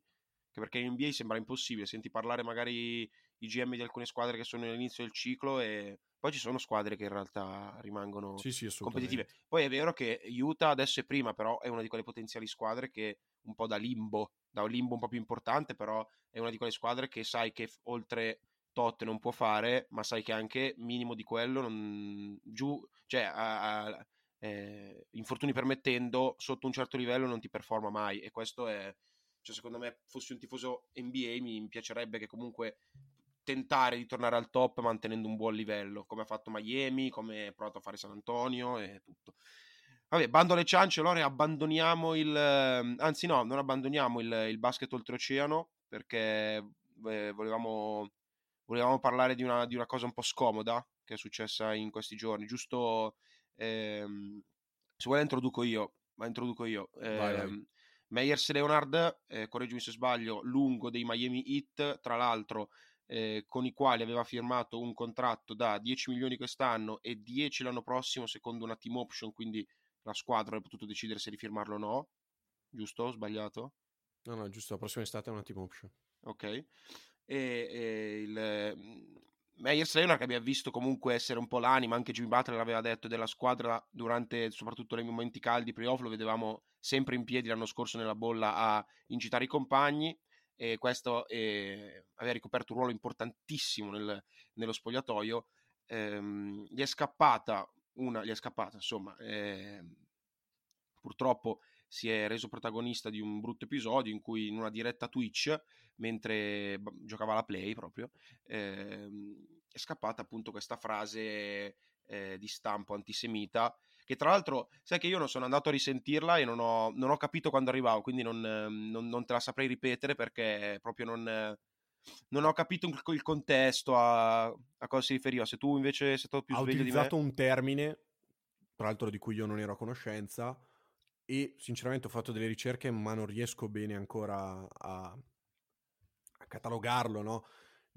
che perché in NBA sembra impossibile. Senti parlare magari i GM di alcune squadre che sono all'inizio del ciclo e poi ci sono squadre che in realtà rimangono Sì, sì, competitive. Poi è vero che Utah adesso è prima, però è una di quelle potenziali squadre che un po' da limbo, da un limbo un po' più importante, però è una di quelle squadre che sai che oltre tot non può fare, ma sai che anche minimo di quello non, giù, cioè a- a- eh, infortuni permettendo, sotto un certo livello non ti performa mai e questo è cioè secondo me fossi un tifoso NBA mi piacerebbe che comunque tentare di tornare al top mantenendo un buon livello, come ha fatto Miami, come ha provato a fare San Antonio e tutto. Vabbè, bando alle ciance, Lore, abbandoniamo il... Anzi no, non abbandoniamo il, il basket oltreoceano perché eh, volevamo, volevamo parlare di una, di una cosa un po' scomoda che è successa in questi giorni. Giusto, ehm, se vuoi la introduco io, ma introduco io. Vai, vai. Ehm, Meyers Leonard, eh, correggimi se sbaglio, lungo dei Miami Heat, tra l'altro eh, con i quali aveva firmato un contratto da 10 milioni quest'anno e 10 l'anno prossimo secondo una team option, quindi la squadra avrebbe potuto decidere se rifirmarlo o no, giusto? Sbagliato? No, no, giusto, la prossima estate è una team option. Ok. E, e il mm, Meyers Leonard che abbiamo visto comunque essere un po' l'anima, anche Jimmy Butler l'aveva detto della squadra durante soprattutto nei momenti caldi playoff, lo vedevamo sempre in piedi l'anno scorso nella bolla a incitare i compagni e questo eh, aveva ricoperto un ruolo importantissimo nel- nello spogliatoio. Ehm, gli è scappata una, gli è scappata, insomma, ehm, purtroppo si è reso protagonista di un brutto episodio in cui in una diretta Twitch, mentre giocava la play proprio, ehm, è scappata appunto questa frase eh, di stampo antisemita che tra l'altro sai che io non sono andato a risentirla e non ho, non ho capito quando arrivavo, quindi non, ehm, non- non te la saprei ripetere perché proprio non, eh, non ho capito il, contesto a, a cosa si riferiva. Se tu invece sei stato più ha sveglio di me... utilizzato un termine, tra l'altro di cui io non ero a conoscenza, e sinceramente ho fatto delle ricerche, ma non riesco bene ancora a, a catalogarlo, no?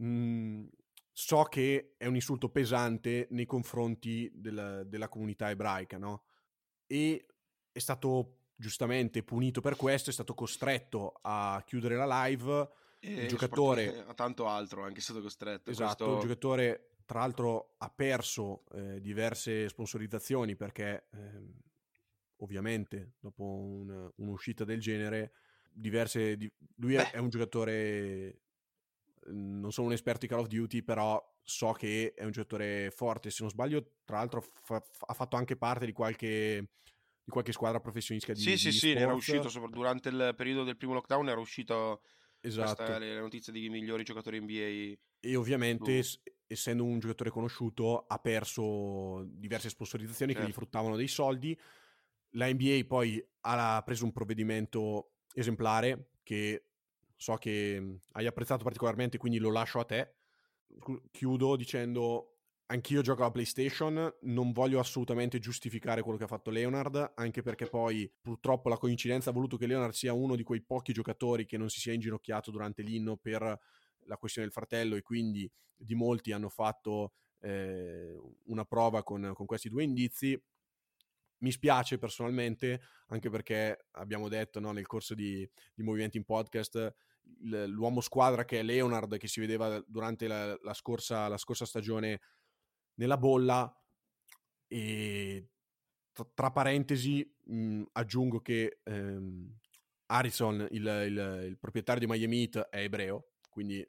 Mm, so che è un insulto pesante nei confronti del- della comunità ebraica, no? E è stato giustamente punito per questo, è stato costretto a chiudere la live. E il giocatore- a tanto altro, anche stato costretto. Esatto, Questo- il giocatore tra l'altro ha perso eh, diverse sponsorizzazioni perché ehm, ovviamente dopo un- un'uscita del genere diverse di- lui è, è un giocatore mm, non sono un esperto di Call of Duty però so che è un giocatore forte se non sbaglio tra l'altro fa- fa- ha fatto anche parte di qualche di qualche squadra professionistica di Sì, sì, di sì, ne era sport. uscito sopra- durante il periodo del primo lockdown, era uscito esatto questa, le notizie di migliori giocatori NBA. E ovviamente, s- essendo un giocatore conosciuto, ha perso diverse sponsorizzazioni che gli Certo. fruttavano dei soldi. La NBA poi ha preso un provvedimento esemplare che so che mh, hai apprezzato particolarmente, quindi lo lascio a te. Chiudo dicendo. Anch'io gioco alla PlayStation, non voglio assolutamente giustificare quello che ha fatto Leonard, anche perché poi purtroppo la coincidenza ha voluto che Leonard sia uno di quei pochi giocatori che non si sia inginocchiato durante l'inno per la questione del fratello e quindi di molti hanno fatto eh, una prova con, con questi due indizi. Mi spiace personalmente, anche perché abbiamo detto no, nel corso di, di Movimenti in Podcast, l'uomo squadra che è Leonard, che si vedeva durante la, la scorsa, la scorsa stagione nella bolla, e tra, parentesi mh, aggiungo che ehm, Harrison, il, il- il proprietario di Miami Heat, è ebreo, quindi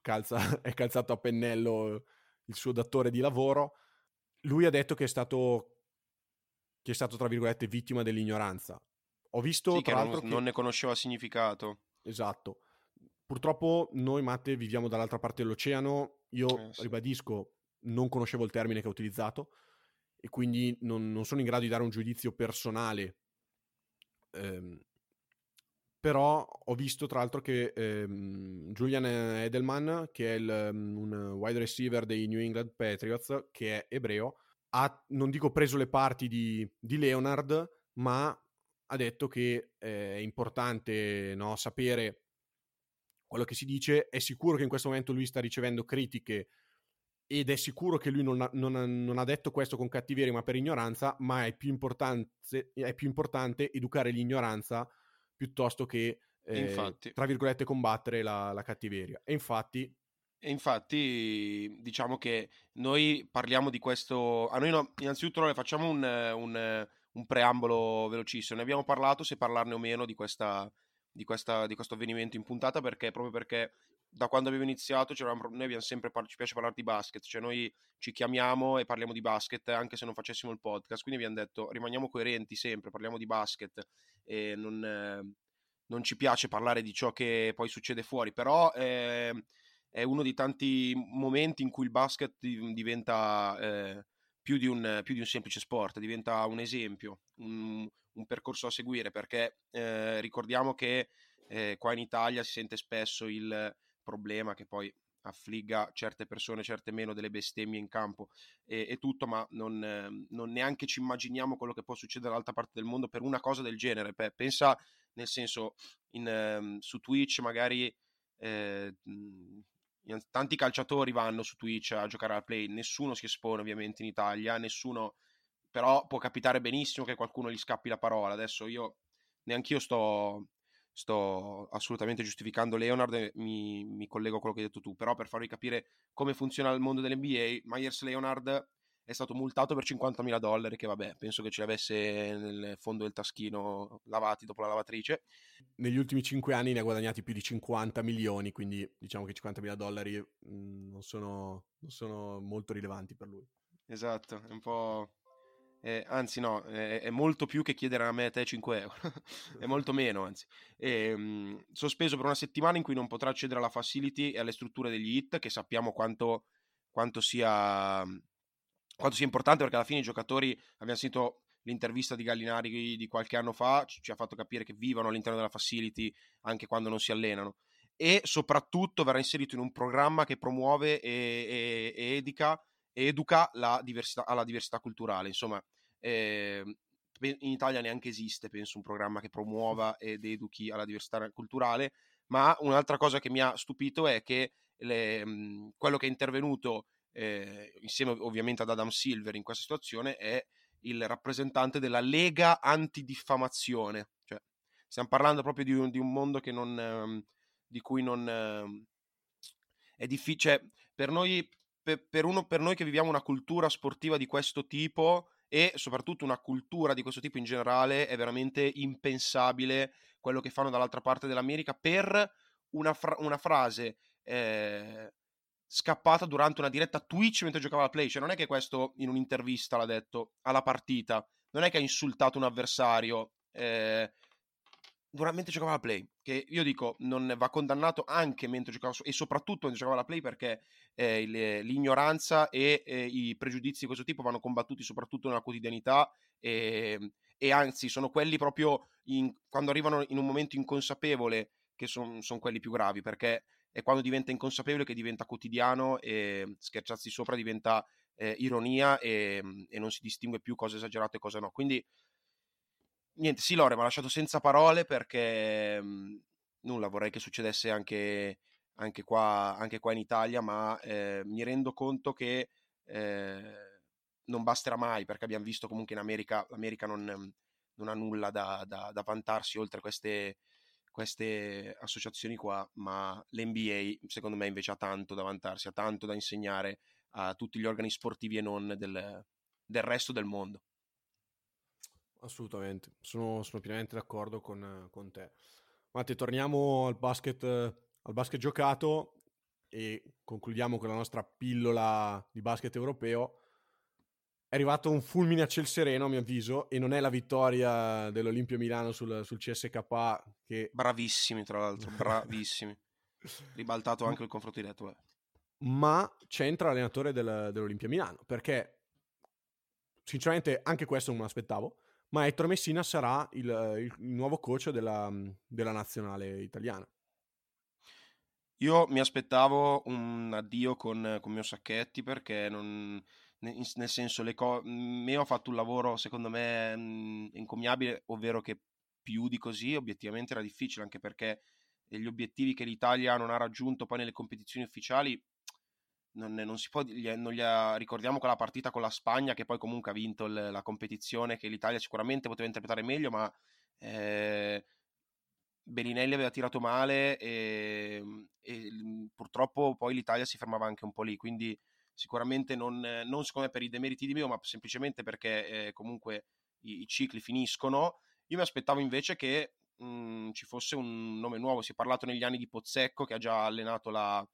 calza- è calzato a pennello il suo datore di lavoro. Lui ha detto che è stato, che è stato tra virgolette, vittima dell'ignoranza. Ho visto, Sì, che tra non, l'altro, che- non ne conosceva significato. Esatto. Purtroppo noi, Matte, viviamo dall'altra parte dell'oceano. Io Eh, sì. ribadisco, non conoscevo il termine che ha utilizzato e quindi non, non sono in grado di dare un giudizio personale. Ehm, però ho visto tra l'altro che ehm, Julian Edelman, che è il, um, un wide receiver dei New England Patriots, che è ebreo, ha, non dico preso le parti di, di Leonard, ma ha detto che eh, è importante no, sapere quello che si dice. È sicuro che in questo momento lui sta ricevendo critiche ed è sicuro che lui non ha, non ha- non ha detto questo con cattiveria ma per ignoranza, ma è più importante, è più importante educare l'ignoranza piuttosto che, eh, tra virgolette, combattere la, la cattiveria. E infatti E infatti, diciamo che noi parliamo di questo. A noi, no, innanzitutto, noi facciamo un, un, un, preambolo velocissimo. Ne abbiamo parlato, se parlarne o meno di, questa, di, questa, di questo avvenimento in puntata, perché proprio perché da quando abbiamo iniziato noi abbiamo sempre par- ci piace parlare di basket, cioè noi ci chiamiamo e parliamo di basket anche se non facessimo il podcast, quindi abbiamo detto rimaniamo coerenti sempre, parliamo di basket e non, eh, non ci piace parlare di ciò che poi succede fuori, però eh, è uno dei tanti momenti in cui il basket diventa eh, più, di un, più, di un, semplice sport, diventa un esempio, un, un percorso a seguire, perché eh, ricordiamo che eh, qua in Italia si sente spesso il problema che poi affligga certe persone, certe meno, delle bestemmie in campo e, e tutto, ma non, non, neanche ci immaginiamo quello che può succedere dall'altra parte del mondo per una cosa del genere. pensa nel senso, in, eh, su Twitch magari eh, tanti calciatori vanno su Twitch a giocare alla play, nessuno si espone ovviamente in Italia, nessuno, però può capitare benissimo che qualcuno gli scappi la parola. Adesso io neanche io sto, sto assolutamente giustificando Leonard mi, mi, collego a quello che hai detto tu, però per farvi capire come funziona il mondo dell'NBA, Myers Leonard è stato multato per 50.000 dollari, che vabbè, penso che ce l'avesse nel fondo del taschino lavati dopo la lavatrice. Negli ultimi 5 anni ne ha guadagnati più di 50 milioni, quindi diciamo che 50.000 dollari mh, mm, non, sono, non, sono, molto rilevanti per lui. Esatto, è un po'... Eh, anzi no, è, è, molto più che chiedere a me e te 5 euro, è molto meno anzi. E, mh, sospeso per una settimana in cui non potrà accedere alla facility e alle strutture degli hit, che sappiamo quanto, quanto sia quanto sia importante perché alla fine i giocatori, abbiamo sentito l'intervista di Gallinari di qualche anno fa, ci ha fatto capire che vivono all'interno della facility anche quando non si allenano e soprattutto verrà inserito in un programma che promuove e, e, e educa, educa la diversità, alla diversità culturale. Insomma, eh, in Italia neanche esiste, penso, un programma che promuova ed educhi alla diversità culturale, ma un'altra cosa che mi ha stupito è che le, quello che è intervenuto eh, insieme ovviamente ad Adam Silver in questa situazione, è il rappresentante della Lega Antidiffamazione. Cioè, stiamo parlando proprio di un, di un mondo non, eh, di cui non eh, è difficile. Cioè, per noi, per, per, uno, per noi che viviamo una cultura sportiva di questo tipo e soprattutto una cultura di questo tipo in generale, è veramente impensabile quello che fanno dall'altra parte dell'America per una, fra- una frase eh, scappata durante una diretta Twitch mentre giocava la Play. Cioè, non è che questo in un'intervista l'ha detto alla partita, non è che ha insultato un avversario eh, durante giocava la Play. Che io dico, non va condannato anche mentre giocava e soprattutto mentre giocava la Play perché eh, l'ignoranza e eh, i pregiudizi di questo tipo vanno combattuti soprattutto nella quotidianità e, e anzi sono quelli proprio in, quando arrivano in un momento inconsapevole che sono son quelli più gravi perché è quando diventa inconsapevole che diventa quotidiano e scherciarsi sopra diventa eh, ironia e, e, non si distingue più cosa esagerate e cosa no. Quindi, niente, sì, Lore mi ha lasciato senza parole perché mh, mhmm, nulla, vorrei che succedesse anche, anche, qua, anche qua in Italia, ma eh, mi rendo conto che eh, non basterà mai perché abbiamo visto comunque in America, l'America non, non ha nulla da, da, da vantarsi oltre queste queste associazioni qua, ma l'NBA secondo me invece ha tanto da vantarsi, ha tanto da insegnare a tutti gli organi sportivi e non del, del resto del mondo. Assolutamente, sono, sono pienamente d'accordo con, con te. Matti, torniamo al basket, al basket giocato e concludiamo con la nostra pillola di basket europeo è arrivato un fulmine a ciel sereno, a mio avviso, e non è la vittoria dell'Olimpio Milano sul, sul CSK che... Bravissimi, tra l'altro, bravissimi. Ribaltato anche il confronto diretto. Eh. Ma c'entra l'allenatore del, dell'Olimpia Milano, perché sinceramente anche questo non me l'aspettavo, ma Ettore Messina sarà il, il, il nuovo coach della, della nazionale italiana. Io mi aspettavo un addio con, con Mio Sacchetti perché non nel senso le co- Meo ha fatto un lavoro secondo me mh, incommiabile, ovvero che più di così obiettivamente era difficile, anche perché gli obiettivi che l'Italia non ha raggiunto poi nelle competizioni ufficiali non, non si può, non ha, ricordiamo quella partita con la Spagna che poi comunque ha vinto l- la competizione che l'Italia sicuramente poteva interpretare meglio, ma eh, Bellinelli aveva tirato male e, e, purtroppo poi l'Italia si fermava anche un po' lì, quindi sicuramente non, non secondo me per i demeriti di Mio, ma semplicemente perché eh, comunque i, i, cicli finiscono. Io mi aspettavo invece che mh, mhmm, ci fosse un nome nuovo, si è parlato negli anni di Pozzecco che ha già allenato la,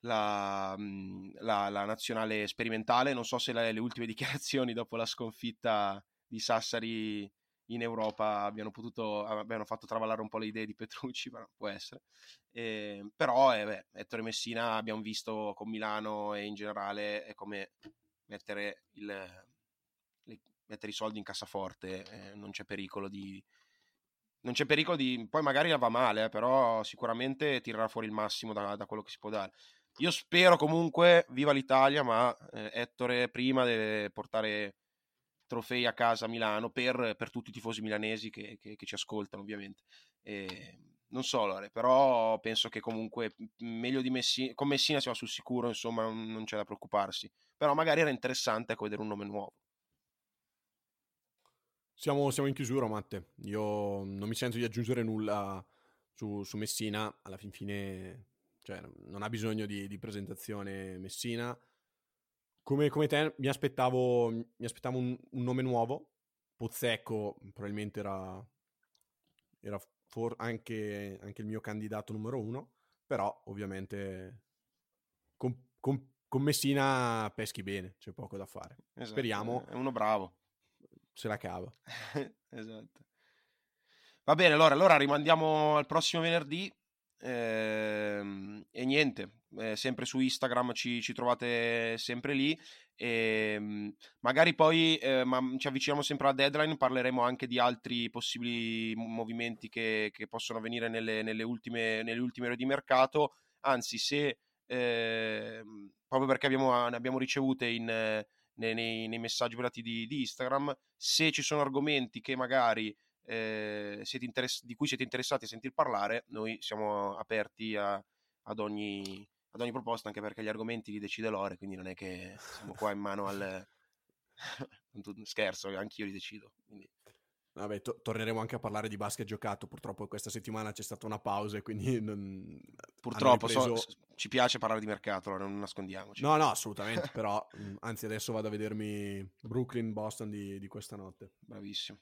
la, mhmm, la, la nazionale sperimentale, non so se le, le ultime dichiarazioni dopo la sconfitta di Sassari in Europa abbiano, potuto, abbiano fatto travallare un po' le idee di Petrucci, ma può essere. Eh, però eh, beh, Ettore Messina abbiamo visto con Milano e in generale è come mettere, il, le, mettere i soldi in cassaforte, eh, non c'è pericolo di... Non c'è pericolo di... Poi magari va male, eh, però sicuramente tirerà fuori il massimo da, da, quello che si può dare. Io spero comunque, viva l'Italia, ma eh, Ettore prima deve portare trofei a casa a Milano per, per tutti i tifosi milanesi che, che, che ci ascoltano ovviamente. E non so Lore, però penso che comunque meglio di Messina, con Messina siamo sul sicuro, insomma non, non c'è da preoccuparsi, però magari era interessante ecco, vedere un nome nuovo. Siamo, siamo, in chiusura Matte, io non mi sento di aggiungere nulla su, su Messina, alla fin fine cioè, non ha bisogno di, di presentazione Messina, come, come te, mi aspettavo, mi aspettavo un, un, nome nuovo. Pozzecco probabilmente era, era for, anche, anche, il mio candidato numero uno, però ovviamente con, con, con, Messina peschi bene, c'è poco da fare. Esatto, Speriamo. È uno bravo. Se la cava. esatto. Va bene, allora, allora rimandiamo al prossimo venerdì. Ehm, e niente, eh, sempre su Instagram ci, ci, trovate sempre lì. E, ehm, magari poi eh, ma ci avviciniamo sempre alla deadline, parleremo anche di altri possibili movimenti che, che possono avvenire nelle, nelle, ultime, nelle ultime ore di mercato. Anzi, se eh, proprio perché abbiamo, ne abbiamo ricevute in, nei, nei, messaggi privati di, di Instagram, se ci sono argomenti che magari eh, interess- di cui siete interessati a sentir parlare, noi siamo aperti a, ad, ogni, ad, ogni, proposta, anche perché gli argomenti li decide Lore, quindi non è che siamo qua in mano al... Scherzo, anch'io li decido. Quindi... Vabbè, to- torneremo anche a parlare di basket giocato. Purtroppo questa settimana c'è stata una pausa e quindi non... Purtroppo ripreso... so, ci piace parlare di mercato, allora non nascondiamoci. No, no, assolutamente, però anzi adesso vado a vedermi Brooklyn-Boston di, di questa notte. Bravissimo.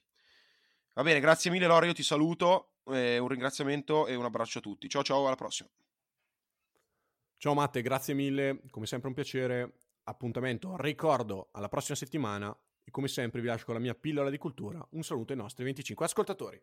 Va bene, grazie mille Lore, io ti saluto, eh, un ringraziamento e un abbraccio a tutti. Ciao ciao, alla prossima. Ciao Matte, grazie mille, come sempre un piacere. Appuntamento, ricordo, alla prossima settimana e come sempre vi lascio con la mia pillola di cultura. Un saluto ai nostri 25 ascoltatori.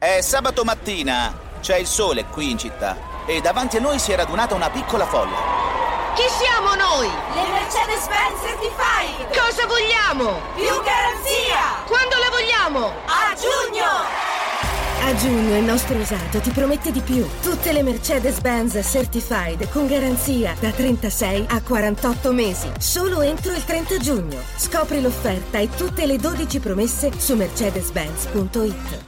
È sabato mattina, c'è il sole qui in città e davanti a noi si è radunata una piccola folla. Chi siamo noi? Le Mercedes-Benz Certified! Cosa vogliamo? Più garanzia! Quando la vogliamo? A giugno! A giugno il nostro usato ti promette di più. Tutte le Mercedes-Benz Certified con garanzia da 36 a 48 mesi. Solo entro il 30 giugno. Scopri l'offerta e tutte le 12 promesse su mercedes-benz.it.